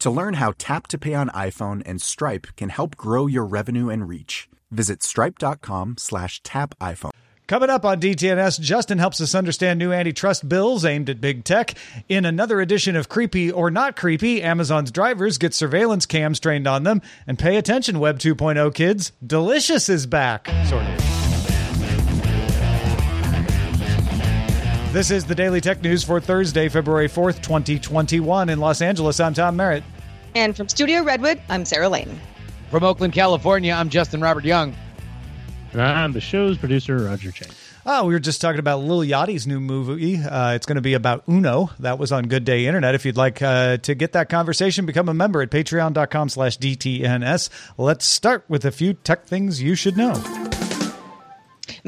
To learn how Tap to Pay on iPhone and Stripe can help grow your revenue and reach, visit stripe.com slash tap iPhone. Coming up on DTNS, Justin helps us understand new antitrust bills aimed at big tech. In another edition of Creepy or Not Creepy, Amazon's drivers get surveillance cams trained on them. And pay attention, Web 2.0 kids. Delicious is back. Sort of. This is the Daily Tech News for Thursday, February 4th, 2021. In Los Angeles, I'm Tom Merritt. And from Studio Redwood, I'm Sarah Lane. From Oakland, California, I'm Justin Robert Young. And I'm the show's producer, Roger Chang. Oh, we were just talking about Lil Yachty's new movie. Uh, it's going to be about Uno. That was on Good Day Internet. If you'd like uh, to get that conversation, become a member at patreon.com slash DTNS. Let's start with a few tech things you should know.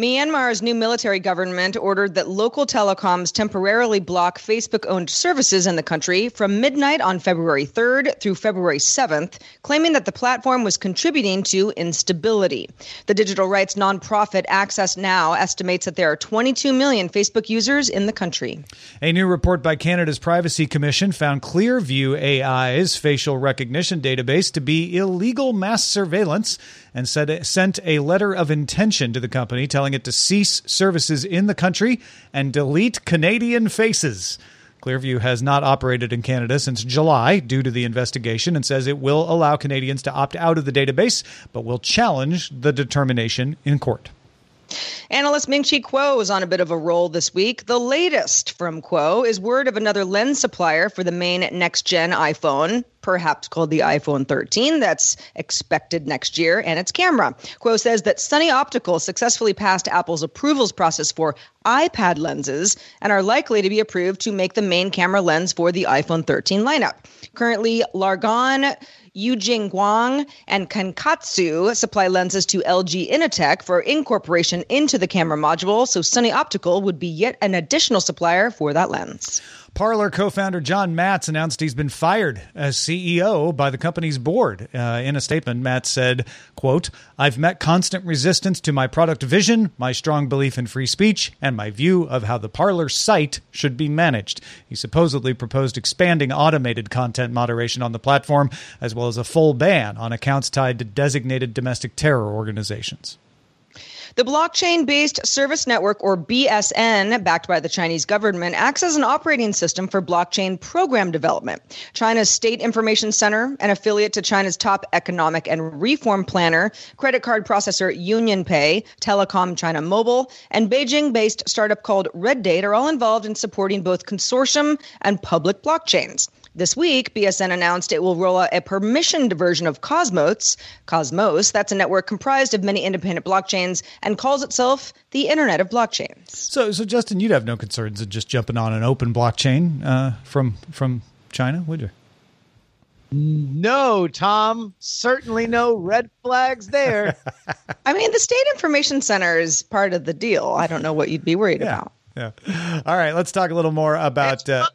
Myanmar's new military government ordered that local telecoms temporarily block Facebook owned services in the country from midnight on February 3rd through February 7th, claiming that the platform was contributing to instability. The digital rights nonprofit Access Now estimates that there are 22 million Facebook users in the country. A new report by Canada's Privacy Commission found Clearview AI's facial recognition database to be illegal mass surveillance and said sent a letter of intention to the company telling it to cease services in the country and delete Canadian faces. Clearview has not operated in Canada since July due to the investigation and says it will allow Canadians to opt out of the database, but will challenge the determination in court. Analyst Ming Chi Kuo is on a bit of a roll this week. The latest from Kuo is word of another lens supplier for the main next gen iPhone, perhaps called the iPhone 13, that's expected next year, and its camera. Kuo says that Sunny Optical successfully passed Apple's approvals process for iPad lenses and are likely to be approved to make the main camera lens for the iPhone 13 lineup. Currently, Largan Yujing Guang and Kantatsu supply lenses to LG Innotek for incorporation into the camera module, so Sunny Optical would be yet an additional supplier for that lens. Parler co-founder John Matze announced he's been fired as CEO by the company's board. Uh, in a statement, Matze said, quote, I've met constant resistance to my product vision, my strong belief in free speech, and my view of how the Parler site should be managed. He supposedly proposed expanding automated content moderation on the platform, as well as a full ban on accounts tied to designated domestic terror organizations. The blockchain based service network, or BSN, backed by the Chinese government, acts as an operating system for blockchain program development. China's State Information Center, an affiliate to China's top economic and reform planner, credit card processor UnionPay, Telecom China Mobile, and Beijing based startup called Red Date are all involved in supporting both consortium and public blockchains. This week, BSN announced it will roll out a permissioned version of Cosmos. Cosmos, that's a network comprised of many independent blockchains and calls itself the Internet of Blockchains. So, so Justin, you'd have no concerns in just jumping on an open blockchain uh, from from China, would you? No, Tom. Certainly no red flags there. I mean, the State Information Center is part of the deal. I don't know what you'd be worried yeah, about. Yeah. All right, let's talk a little more about. Uh,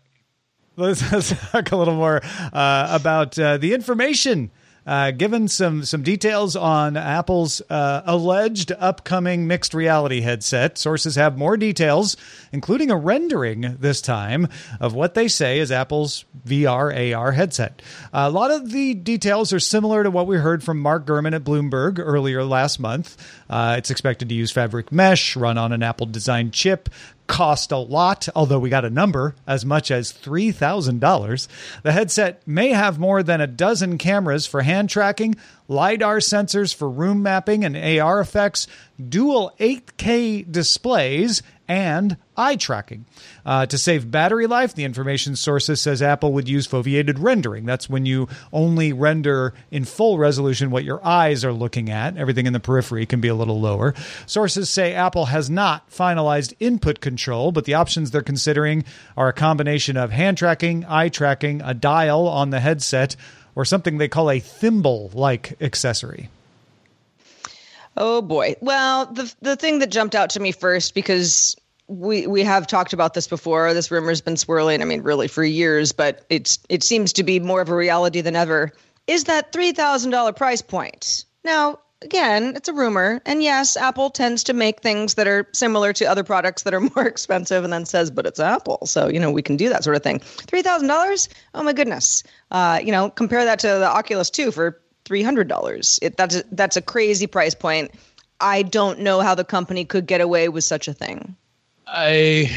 let's, let's, talk a little more uh, about uh, the information uh, given some some details on Apple's uh, alleged upcoming mixed reality headset. Sources have more details, including a rendering this time of what they say is Apple's VR AR headset. a lot of the details are similar to what we heard from Mark Gurman at Bloomberg earlier last month. Uh, it's expected to use fabric mesh, run on an Apple designed chip, cost a lot, although we got a number as much as $3,000. The headset may have more than a dozen cameras for hand tracking, LiDAR sensors for room mapping and AR effects, dual 8K displays, and eye tracking. Uh, to save battery life, the information sources says Apple would use foveated rendering. That's when you only render in full resolution what your eyes are looking at. Everything in the periphery can be a little lower. Sources say Apple has not finalized input control, but the options they're considering are a combination of hand tracking, eye tracking, a dial on the headset, or something they call a thimble like accessory. Oh boy. Well, the the thing that jumped out to me first because we we have talked about this before. This rumor's been swirling. I mean, really for years, but it's it seems to be more of a reality than ever. Is that three thousand dollar price point? Now, again, it's a rumor, and yes, Apple tends to make things that are similar to other products that are more expensive, and then says, "But it's Apple," so you know we can do that sort of thing. Three thousand dollars? Oh my goodness! Uh, you know, compare that to the Oculus Two for three hundred dollars. That's a, that's a crazy price point. I don't know how the company could get away with such a thing. I,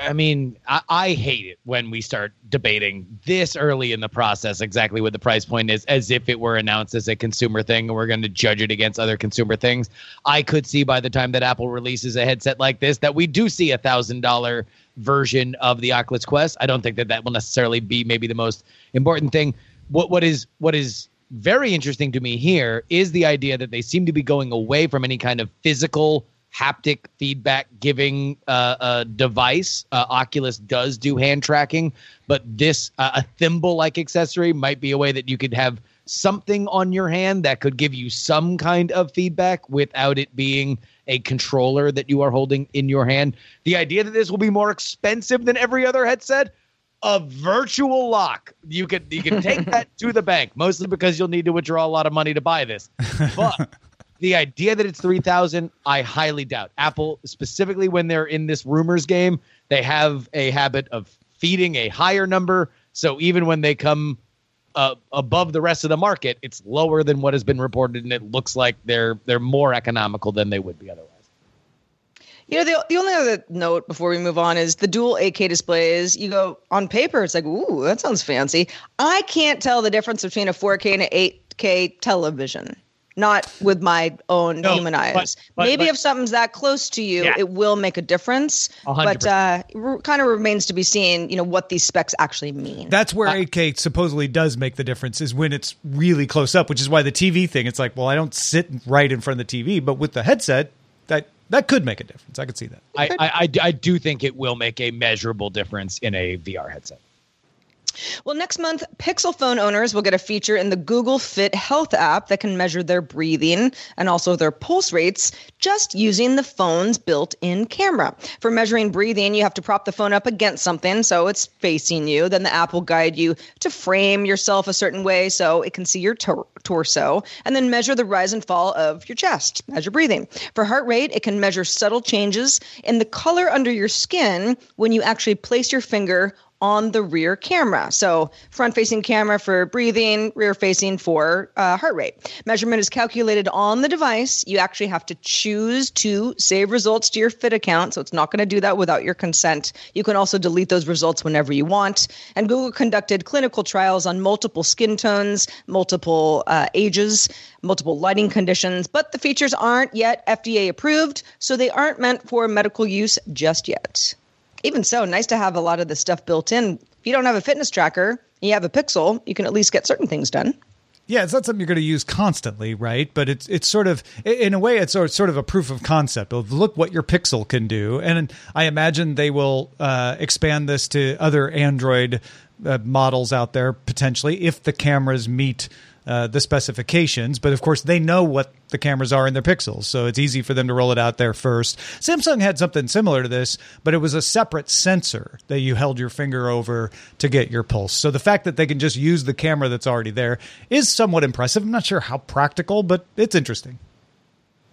I mean, I, I, hate it when we start debating this early in the process exactly what the price point is, as if it were announced as a consumer thing and we're going to judge it against other consumer things. I could see by the time that Apple releases a headset like this that we do see a thousand dollar version of the Oculus Quest. I don't think that that will necessarily be maybe the most important thing. What what is what is very interesting to me here is the idea that they seem to be going away from any kind of physical haptic feedback giving uh, uh, device. Uh, Oculus does do hand tracking, but this uh, a thimble like accessory might be a way that you could have something on your hand that could give you some kind of feedback without it being a controller that you are holding in your hand. The idea that this will be more expensive than every other headset. A virtual lock. You could you can take that to the bank, mostly because you'll need to withdraw a lot of money to buy this. But the idea that it's 3000 i highly doubt apple specifically when they're in this rumors game they have a habit of feeding a higher number so even when they come uh, above the rest of the market it's lower than what has been reported and it looks like they're they're more economical than they would be otherwise you know, the, the only other note before we move on is the dual 8K displays. You go on paper, it's like, ooh, that sounds fancy. I can't tell the difference between a 4K and an 8K television not with my own no, human eyes. But, but, Maybe but, if something's that close to you, yeah. it will make a difference. 100%. But uh, it kind of remains to be seen, you know, what these specs actually mean. That's where uh, 8K supposedly does make the difference is when it's really close up, which is why the TV thing. It's like, well, I don't sit right in front of the TV, but with the headset, that that could make a difference. I could see that. I, I, I, I do think it will make a measurable difference in a VR headset. Well, next month, Pixel phone owners will get a feature in the Google Fit Health app that can measure their breathing and also their pulse rates just using the phone's built in camera. For measuring breathing, you have to prop the phone up against something so it's facing you. Then the app will guide you to frame yourself a certain way so it can see your tor- torso and then measure the rise and fall of your chest, as you're breathing. For heart rate, it can measure subtle changes in the color under your skin when you actually place your finger on the rear camera. So, front facing camera for breathing, rear facing for uh, heart rate. Measurement is calculated on the device. You actually have to choose to save results to your Fit account. So, it's not going to do that without your consent. You can also delete those results whenever you want. And Google conducted clinical trials on multiple skin tones, multiple uh, ages, multiple lighting conditions, but the features aren't yet FDA approved. So, they aren't meant for medical use just yet even so, nice to have a lot of this stuff built in. If you don't have a fitness tracker, you have a Pixel, you can at least get certain things done. Yeah, it's not something you're going to use constantly, right? But it's it's sort of in a way it's sort of a proof of concept of look what your Pixel can do, and I imagine they will uh, expand this to other Android uh, models out there potentially if the cameras meet uh, the specifications, but of course they know what the cameras are in their pixels, so it's easy for them to roll it out there first. Samsung had something similar to this, but it was a separate sensor that you held your finger over to get your pulse. So the fact that they can just use the camera that's already there is somewhat impressive. I'm not sure how practical, but it's interesting.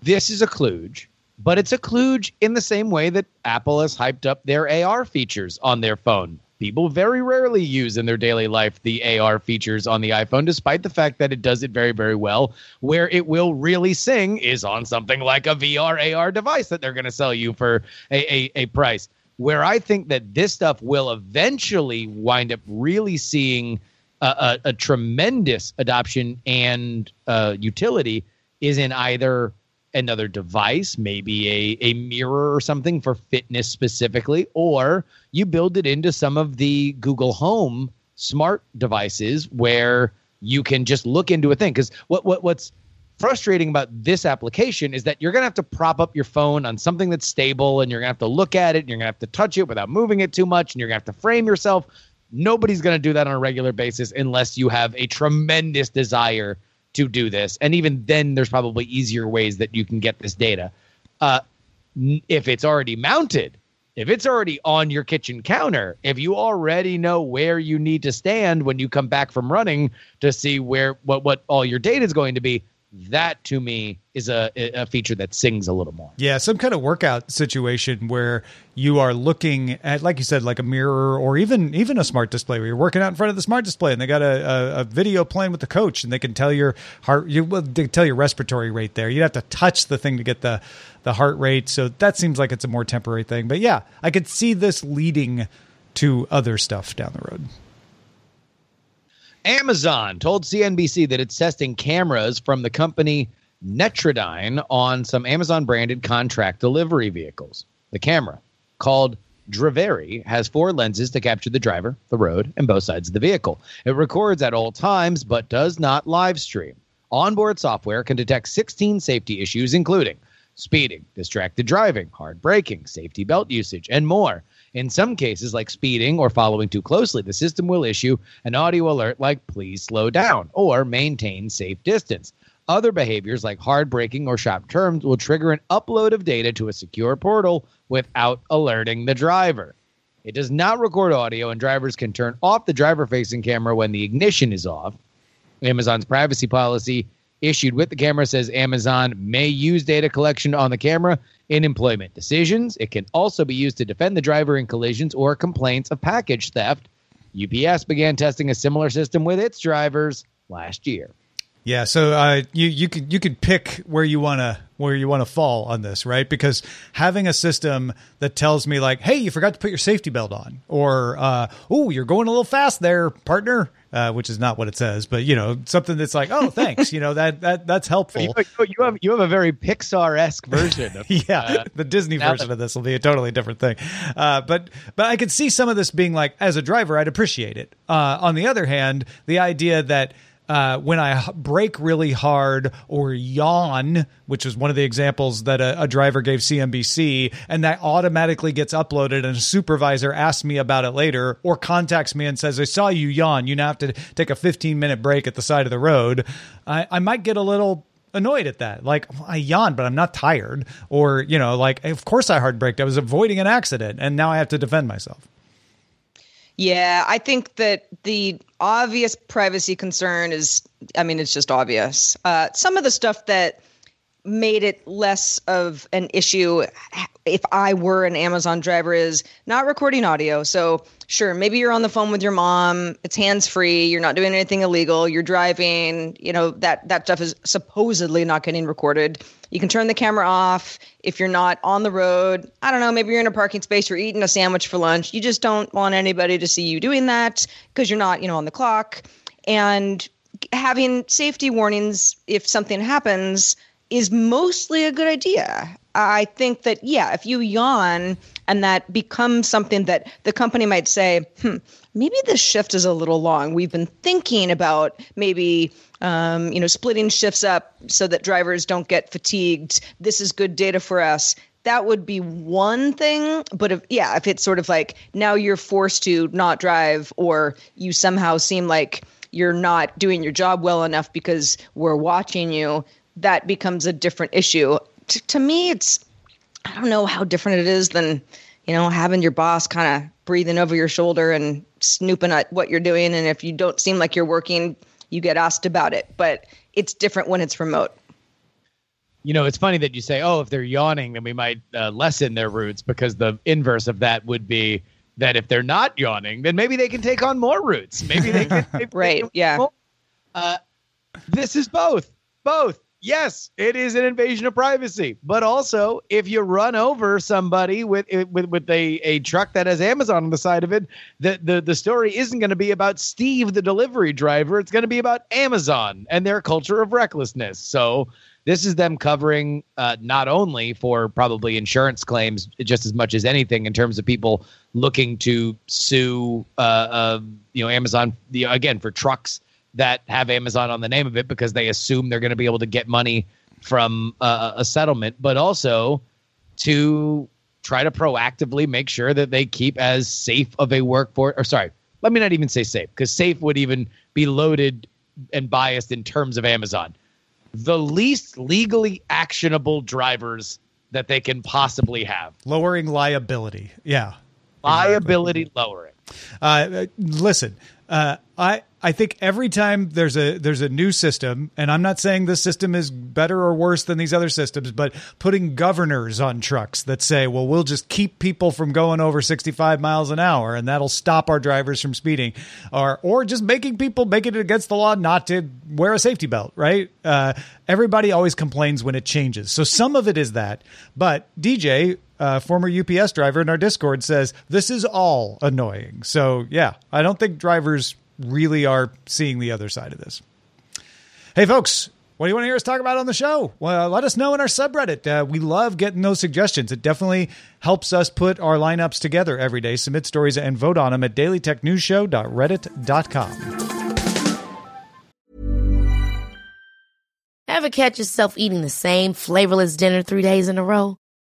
This is a kludge, but it's a kludge in the same way that Apple has hyped up their AR features on their phone people very rarely use in their daily life the AR features on the iPhone, despite the fact that it does it very, very well. Where it will really sing is on something like a VR AR device that they're going to sell you for a, a, a price. Where I think that this stuff will eventually wind up really seeing a, a, a tremendous adoption and uh, utility is in either another device, maybe a, a mirror or something for fitness specifically, or you build it into some of the Google Home smart devices where you can just look into a thing. Because what, what what's frustrating about this application is that you're going to have to prop up your phone on something that's stable and you're going to have to look at it and you're going to have to touch it without moving it too much and you're going to have to frame yourself. Nobody's going to do that on a regular basis unless you have a tremendous desire to do this. And even then, there's probably easier ways that you can get this data. Uh, if it's already mounted, if it's already on your kitchen counter, if you already know where you need to stand when you come back from running to see where what what all your data is going to be, that to me is a, a feature that sings a little more. Yeah, some kind of workout situation where you are looking at, like you said, like a mirror or even even a smart display where you're working out in front of the smart display and they got a, a, a video playing with the coach and they can tell your heart, you well, tell your respiratory rate there. You have to touch the thing to get the the heart rate, so that seems like it's a more temporary thing. But yeah, I could see this leading to other stuff down the road. Amazon told CNBC that it's testing cameras from the company Netradyne on some Amazon branded contract delivery vehicles. The camera, called Driveri, has four lenses to capture the driver, the road, and both sides of the vehicle. It records at all times but does not live stream. Onboard software can detect 16 safety issues, including speeding, distracted driving, hard braking, safety belt usage, and more. In some cases, like speeding or following too closely, the system will issue an audio alert like please slow down or maintain safe distance. Other behaviors like hard braking or sharp turns will trigger an upload of data to a secure portal without alerting the driver. It does not record audio, and drivers can turn off the driver facing camera when the ignition is off. Amazon's privacy policy issued with the camera says Amazon may use data collection on the camera in employment decisions. It can also be used to defend the driver in collisions or complaints of package theft. UPS began testing a similar system with its drivers last year. Yeah, so uh, you you could you could pick where you wanna where you want to fall on this, right? Because having a system that tells me like, "Hey, you forgot to put your safety belt on," or uh, "Oh, you're going a little fast there, partner," uh, which is not what it says, but you know, something that's like, "Oh, thanks," you know that that that's helpful. You, you have you have a very Pixar esque version. Of, yeah, uh, the Disney version that- of this will be a totally different thing. Uh, but but I could see some of this being like, as a driver, I'd appreciate it. Uh, on the other hand, the idea that uh, when I brake really hard or yawn, which is one of the examples that a, a, driver gave CNBC, and that automatically gets uploaded, and a supervisor asks me about it later or contacts me and says, I saw you yawn. You now have to take a 15 minute break at the side of the road. I, I might get a little annoyed at that. Like I yawned, but I'm not tired. Or, you know, like, of course I hard. I was avoiding an accident and now I have to defend myself. Yeah, I think that the obvious privacy concern is, I mean, it's just obvious. Uh, some of the stuff that made it less of an issue if I were an Amazon driver is not recording audio. So, sure, maybe you're on the phone with your mom, it's hands-free, you're not doing anything illegal, you're driving, you know, that that stuff is supposedly not getting recorded. You can turn the camera off if you're not on the road. I don't know, maybe you're in a parking space, you're eating a sandwich for lunch. You just don't want anybody to see you doing that because you're not, you know, on the clock. And having safety warnings if something happens is mostly a good idea. I think that, yeah, if you yawn and that becomes something that the company might say, hmm, maybe this shift is a little long. We've been thinking about maybe, um, you know, splitting shifts up so that drivers don't get fatigued. This is good data for us. That would be one thing. But if, yeah, if it's sort of like now you're forced to not drive or you somehow seem like you're not doing your job well enough because we're watching you, that becomes a different issue. T- to me, it's I don't know how different it is than you know having your boss kind of breathing over your shoulder and snooping at what you're doing, and if you don't seem like you're working, you get asked about it. But it's different when it's remote. You know, it's funny that you say, "Oh, if they're yawning, then we might uh, lessen their routes because the inverse of that would be that if they're not yawning, then maybe they can take on more routes. Maybe they can. right? they can yeah. Uh, this is both. Both. Yes, it is an invasion of privacy, but also if you run over somebody with with with a, a truck that has Amazon on the side of it, the the, the story isn't going to be about Steve the delivery driver. It's going to be about Amazon and their culture of recklessness. So this is them covering uh, not only for probably insurance claims just as much as anything in terms of people looking to sue uh, uh, you know Amazon the, again for trucks that have Amazon on the name of it because they assume they're going to be able to get money from uh, a settlement, but also to try to proactively make sure that they keep as safe of a workforce. Or sorry, let me not even say safe because safe would even be loaded and biased in terms of Amazon. The least legally actionable drivers that they can possibly have. Lowering liability. Yeah. Liability exactly. lowering. Uh, listen, uh, I I think every time there's a there's a new system, and I'm not saying this system is better or worse than these other systems, but putting governors on trucks that say, well, we'll just keep people from going over 65 miles an hour, and that'll stop our drivers from speeding, or or just making people making it against the law not to wear a safety belt, right? Uh, everybody always complains when it changes, so some of it is that. But DJ, uh, former UPS driver in our Discord says this is all annoying. So yeah, I don't think drivers really are seeing the other side of this. Hey, folks, what do you want to hear us talk about on the show? Well, let us know in our subreddit. Uh, we love getting those suggestions. It definitely helps us put our lineups together every day. Submit stories and vote on them at dailytechnewsshow.reddit.com. Ever catch yourself eating the same flavorless dinner three days in a row?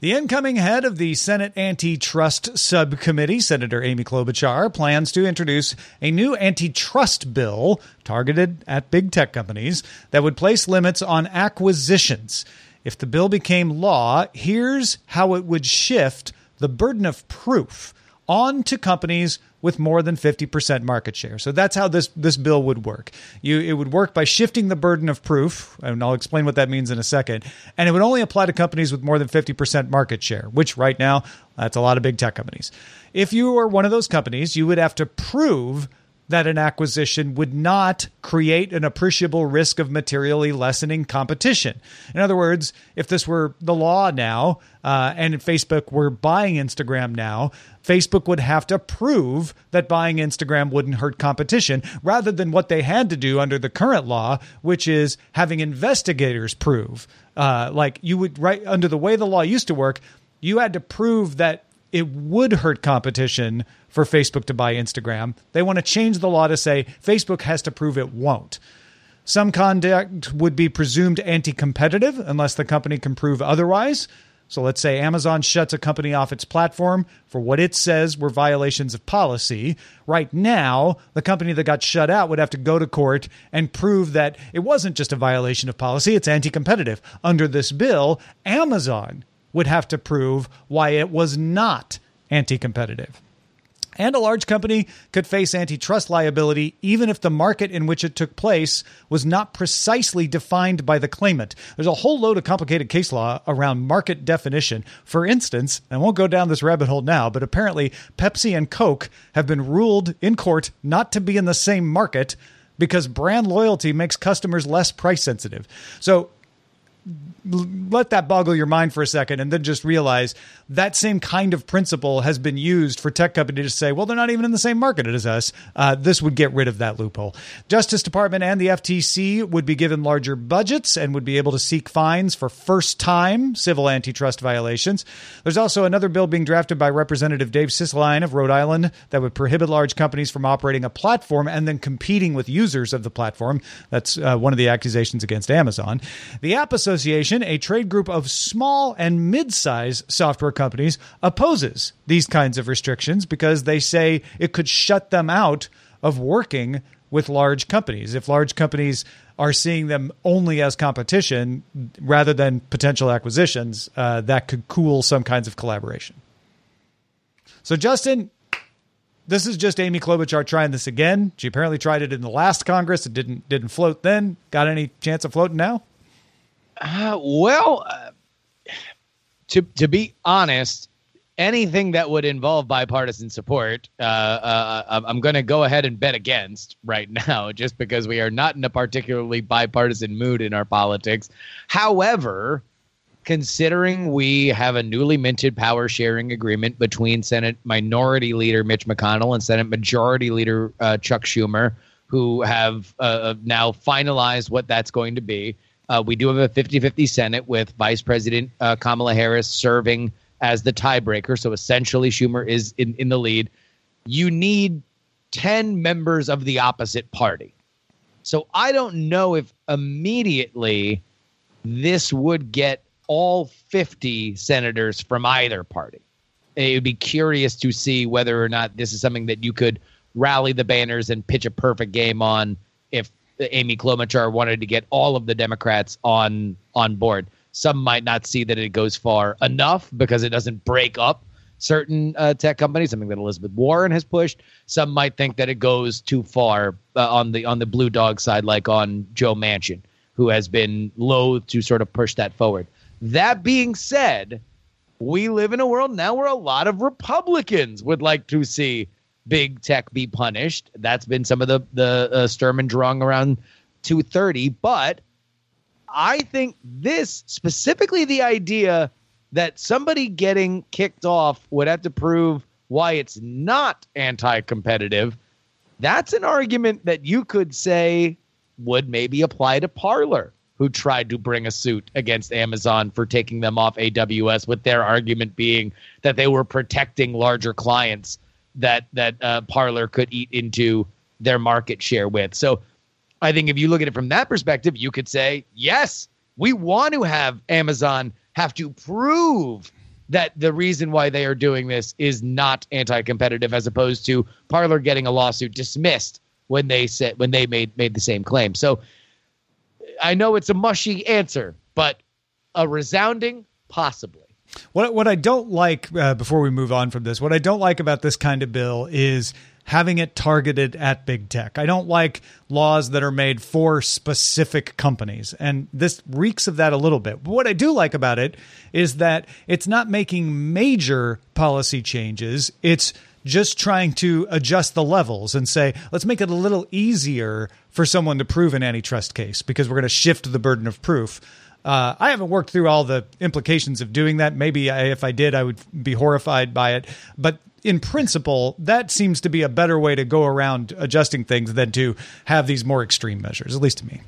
The incoming head of the Senate Antitrust Subcommittee, Senator Amy Klobuchar, plans to introduce a new antitrust bill targeted at big tech companies that would place limits on acquisitions. If the bill became law, here's how it would shift the burden of proof on to companies with more than 50% market share. So that's how this this bill would work. You it would work by shifting the burden of proof, and I'll explain what that means in a second. And it would only apply to companies with more than 50% market share, which right now that's a lot of big tech companies. If you were one of those companies, you would have to prove that an acquisition would not create an appreciable risk of materially lessening competition. In other words, if this were the law now uh, and Facebook were buying Instagram now, Facebook would have to prove that buying Instagram wouldn't hurt competition rather than what they had to do under the current law, which is having investigators prove. Uh, like you would, right under the way the law used to work, you had to prove that it would hurt competition for Facebook to buy Instagram. They want to change the law to say Facebook has to prove it won't. Some conduct would be presumed anti competitive unless the company can prove otherwise. So let's say Amazon shuts a company off its platform for what it says were violations of policy. Right now, the company that got shut out would have to go to court and prove that it wasn't just a violation of policy, it's anti competitive. Under this bill, Amazon would have to prove why it was not anti competitive. And a large company could face antitrust liability even if the market in which it took place was not precisely defined by the claimant. There's a whole load of complicated case law around market definition. For instance, I won't go down this rabbit hole now, but apparently Pepsi and Coke have been ruled in court not to be in the same market because brand loyalty makes customers less price sensitive. So let that boggle your mind for a second and then just realize that same kind of principle has been used for tech companies to say, well, they're not even in the same market as us. Uh, this would get rid of that loophole. Justice Department and the FTC would be given larger budgets and would be able to seek fines for first time civil antitrust violations. There's also another bill being drafted by Representative Dave Cicilline of Rhode Island that would prohibit large companies from operating a platform and then competing with users of the platform. That's uh, one of the accusations against Amazon. The App Association, a trade group of small and mid sized software companies, opposes these kinds of restrictions because they say it could shut them out of working with large companies. If large companies are seeing them only as competition rather than potential acquisitions, uh, that could cool some kinds of collaboration. So, Justin, this is just Amy Klobuchar trying this again. She apparently tried it in the last Congress. It didn't didn't float then. Got any chance of floating now? Uh, well, uh, to to be honest, anything that would involve bipartisan support, uh, uh, I'm going to go ahead and bet against right now, just because we are not in a particularly bipartisan mood in our politics. However, considering we have a newly minted power sharing agreement between Senate Minority Leader Mitch McConnell and Senate Majority Leader uh, Chuck Schumer, who have uh, now finalized what that's going to be. Uh, we do have a 50 50 Senate with Vice President uh, Kamala Harris serving as the tiebreaker. So essentially, Schumer is in, in the lead. You need 10 members of the opposite party. So I don't know if immediately this would get all 50 senators from either party. It would be curious to see whether or not this is something that you could rally the banners and pitch a perfect game on if Amy Klobuchar wanted to get all of the Democrats on on board. Some might not see that it goes far enough because it doesn't break up certain uh, tech companies, something that Elizabeth Warren has pushed. Some might think that it goes too far uh, on the on the blue dog side, like on Joe Manchin, who has been loath to sort of push that forward. That being said, we live in a world now where a lot of Republicans would like to see big tech be punished. That's been some of the the uh, Sturm and Drang around 230, but I think this specifically the idea that somebody getting kicked off would have to prove why it's not anti-competitive. That's an argument that you could say would maybe apply to Parler who tried to bring a suit against Amazon for taking them off AWS, with their argument being that they were protecting larger clients that that uh, Parler could eat into their market share with. So I think if you look at it from that perspective, you could say, yes, we want to have Amazon have to prove that the reason why they are doing this is not anti-competitive as opposed to Parler getting a lawsuit dismissed when they said when they made made the same claim. So I know it's a mushy answer, but a resounding possibly. What what I don't like uh, before we move on from this, what I don't like about this kind of bill is having it targeted at big tech. I don't like laws that are made for specific companies, and this reeks of that a little bit. But what I do like about it is that it's not making major policy changes. It's just trying to adjust the levels and say, let's make it a little easier for someone to prove an antitrust case because we're going to shift the burden of proof. Uh, I haven't worked through all the implications of doing that. Maybe I, if I did, I would be horrified by it. But in principle, that seems to be a better way to go around adjusting things than to have these more extreme measures, at least to me.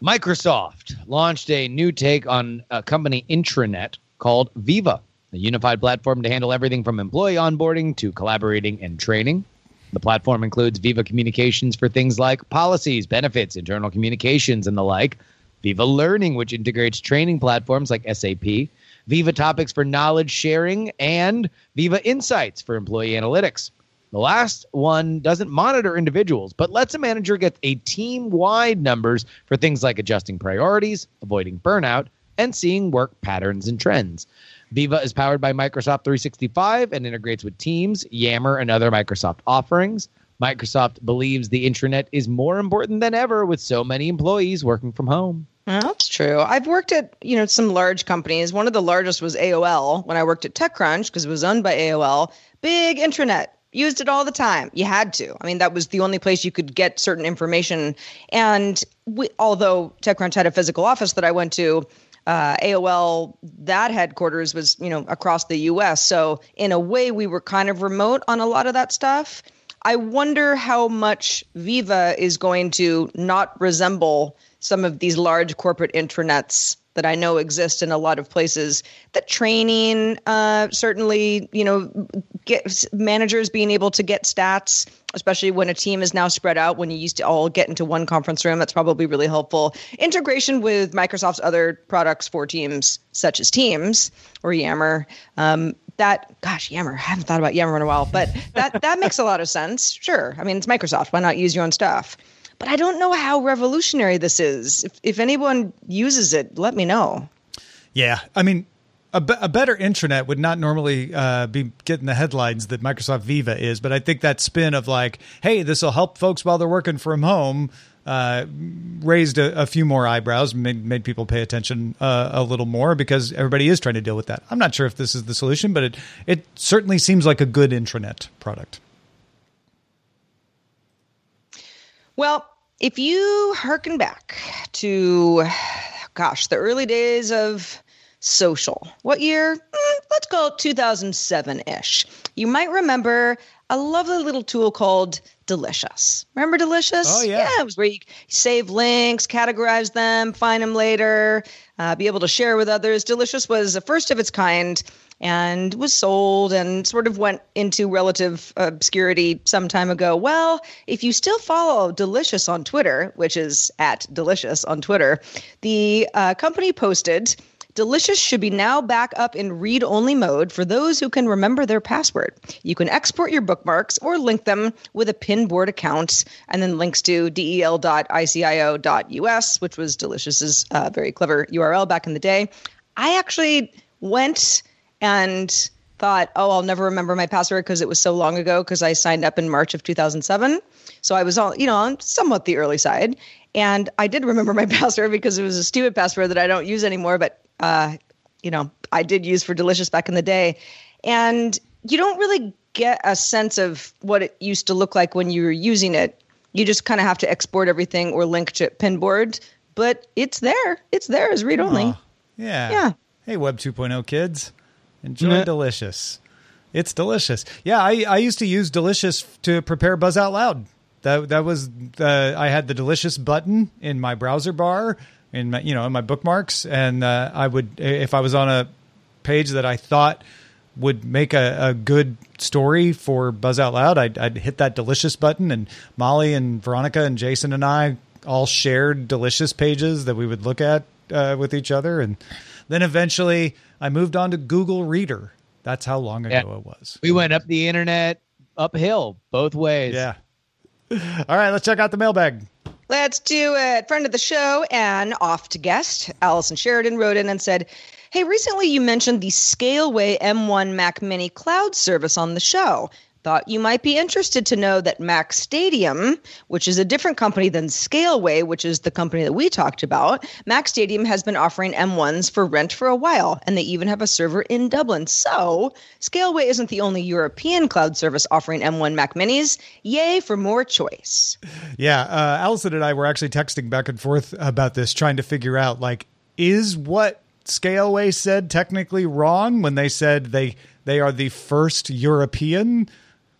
Microsoft launched a new take on a company intranet called Viva, a unified platform to handle everything from employee onboarding to collaborating and training. The platform includes Viva Communications for things like policies, benefits, internal communications, and the like. Viva Learning, which integrates training platforms like SAP. Viva Topics for knowledge sharing, and Viva Insights for employee analytics. The last one doesn't monitor individuals, but lets a manager get a team wide numbers for things like adjusting priorities, avoiding burnout, and seeing work patterns and trends. Viva is powered by Microsoft 365 and integrates with Teams, Yammer, and other Microsoft offerings. Microsoft believes the intranet is more important than ever with so many employees working from home. That's true. I've worked at you know some large companies. One of the largest was AOL when I worked at TechCrunch because it was owned by AOL. Big intranet used it all the time. You had to. I mean, that was the only place you could get certain information. And we, although TechCrunch had a physical office that I went to, uh, AOL that headquarters was you know across the U.S. So in a way, we were kind of remote on a lot of that stuff. I wonder how much Viva is going to not resemble some of these large corporate intranets that I know exist in a lot of places. That training, uh, certainly, you know, get managers being able to get stats, especially when a team is now spread out. When you used to all get into one conference room, that's probably really helpful. Integration with Microsoft's other products for teams, such as Teams or Yammer. Um, that gosh yammer i haven't thought about yammer in a while but that that makes a lot of sense sure i mean it's microsoft why not use your own stuff but I don't know how revolutionary this is. If, if anyone uses it, let me know. Yeah. I mean, a, be- a better intranet would not normally uh, be getting the headlines that Microsoft Viva is, but I think that spin of like, hey, this will help folks while they're working from home. Uh, raised a, a, few more eyebrows, made, made people pay attention uh, a little more because everybody is trying to deal with that. I'm not sure if this is the solution, but it it certainly seems like a good intranet product. Well, if you hearken back to, gosh, the early days of social, what year? Mm, let's call it 2007 ish. You might remember a lovely little tool called Delicious. Remember Delicious? Oh, yeah. Yeah, it was where you save links, categorize them, find them later, uh, be able to share with others. Delicious was the first of its kind and was sold and sort of went into relative obscurity some time ago. Well, if you still follow Delicious on Twitter, which is at Delicious on Twitter, the uh, company posted. Delicious should be now back up in read only mode for those who can remember their password. You can export your bookmarks or link them with a pinboard account and then links to del.icio.us, which was Delicious's uh, very clever URL back in the day. I actually went and thought, oh, I'll never remember my password because it was so long ago because I signed up in March of 2007. So I was all, you know, on somewhat the early side. And I did remember my password because it was a stupid password that I don't use anymore, but, uh, you know, I did use for Delicious back in the day. And you don't really get a sense of what it used to look like when you were using it. You just kind of have to export everything or link to Pinboard, but it's there. It's there as read only. Oh, yeah. Yeah. Hey, Web 2.0 kids. Enjoy mm-hmm. Delicious. It's delicious. Yeah, I, I used to use Delicious to prepare Buzz Out Loud. That that was the I had the Delicious button in my browser bar in my you know in my bookmarks, and uh, I would if I was on a page that I thought would make a, a good story for Buzz Out Loud, I'd, I'd hit that Delicious button, and Molly and Veronica and Jason and I all shared Delicious pages that we would look at uh, with each other, and then eventually I moved on to Google Reader. That's how long ago yeah. it was. We went up the internet uphill both ways. Yeah. All right, let's check out the mailbag. Let's do it. Friend of the show and oft guest, Allison Sheridan wrote in and said, Hey, recently you mentioned the Scaleway M1 Mac Mini cloud service on the show. Thought you might be interested to know that MacStadium, which is a different company than Scaleway, which is the company that we talked about, MacStadium has been offering M1s for rent for a while, and they even have a server in Dublin. So, Scaleway isn't the only European cloud service offering M1 Mac Minis. Yay for more choice. Yeah, uh, Allison and I were actually texting back and forth about this, trying to figure out like, is what Scaleway said technically wrong when they said they they are the first European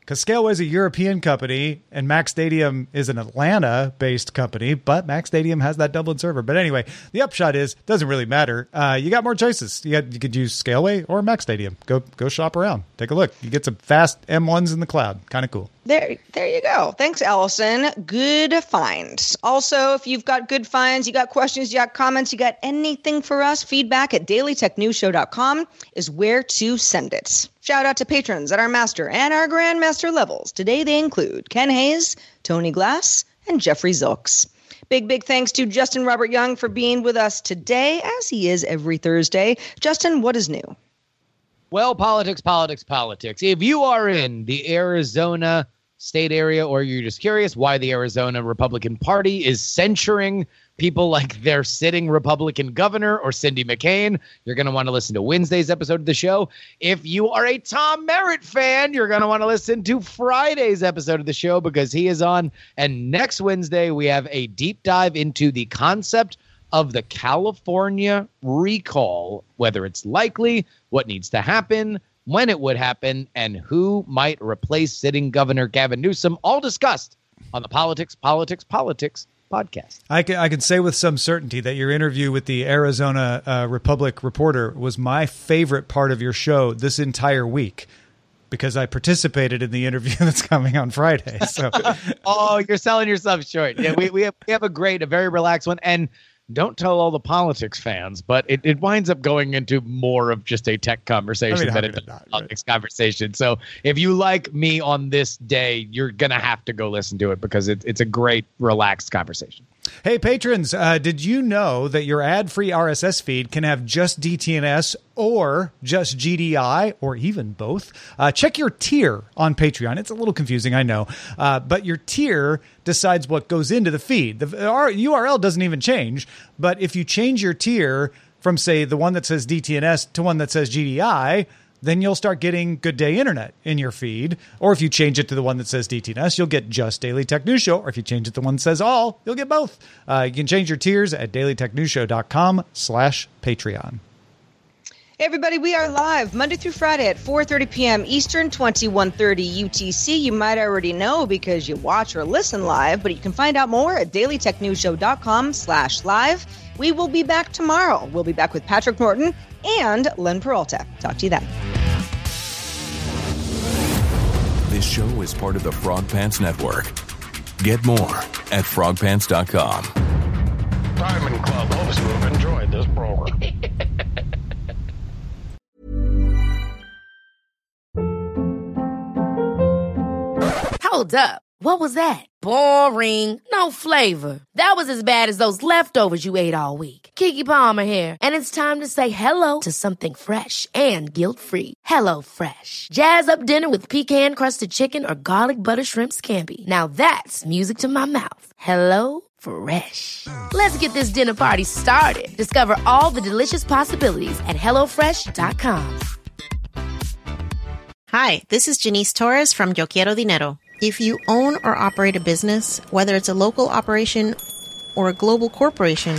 because Scaleway is a European company and MacStadium is an Atlanta based company, but MacStadium has that Dublin server. But anyway, the upshot is doesn't really matter. Uh, you got more choices. You got you could use Scaleway or MacStadium. Go go shop around. Take a look. You get some fast M1s in the cloud. Kind of cool. There, there you go. Thanks, Allison. Good finds. Also, if you've got good finds, you got questions, you got comments, you got anything for us, feedback at dailytechnewsshow.com is where to send it. Shout out to patrons at our master and our grandmaster levels. Today they include Ken Hayes, Tony Glass, and Jeffrey Zilks. Big, big thanks to Justin Robert Young for being with us today, as he is every Thursday. Justin, what is new? Well, politics, politics, politics. If you are in the Arizona state area or you're just curious why the Arizona Republican Party is censuring people like their sitting Republican governor or Cindy McCain, you're going to want to listen to Wednesday's episode of the show. If you are a Tom Merritt fan, you're going to want to listen to Friday's episode of the show because he is on. And next Wednesday, we have a deep dive into the concept of the California recall, whether it's likely, what needs to happen, when it would happen, and who might replace sitting Governor Gavin Newsom, all discussed on the Politics, Politics, Politics podcast. I can, I can say with some certainty that your interview with the Arizona uh, Republic reporter was my favorite part of your show this entire week because I participated in the interview that's coming on Friday. So, oh, you're selling yourself short. Yeah, we, we have we have a great, a very relaxed one, and don't tell all the politics fans, but it, it winds up going into more of just a tech conversation I mean, than a not, politics conversation. So if you like me on this day, you're gonna have to go listen to it because it, it's a great, relaxed conversation. Hey, patrons, uh, did you know that your ad free RSS feed can have just DTNS or just GDI or even both? Uh, check your tier on Patreon. It's a little confusing, I know, uh, but your tier decides what goes into the feed. The URL doesn't even change, but if you change your tier from, say, the one that says DTNS to one that says GDI, then you'll start getting Good Day Internet in your feed. Or if you change it to the one that says DTNS, you'll get just Daily Tech News Show. Or if you change it to the one that says all, you'll get both. Uh, you can change your tiers at dailytechnewsshow.com slash Patreon. Hey everybody, we are live Monday through Friday at 4:30 p.m. Eastern, 21:30 UTC. You might already know because you watch or listen live, but you can find out more at dailytechnewsshow.com/live. We will be back tomorrow. We'll be back with Patrick Norton and Len Peralta. Talk to you then. This show is part of the Frog Pants Network. Get more at frogpants.com. Diamond Club hopes you have enjoyed this program. Hold up. What was that? Boring. No flavor. That was as bad as those leftovers you ate all week. Keke Palmer here, and it's time to say hello to something fresh and guilt-free. Hello Fresh. Jazz up dinner with pecan-crusted chicken or garlic butter shrimp scampi. Now that's music to my mouth. Hello Fresh. Let's get this dinner party started. Discover all the delicious possibilities at hellofresh.com. Hi, this is Janice Torres from Yo Quiero Dinero. If you own or operate a business, whether it's a local operation or a global corporation,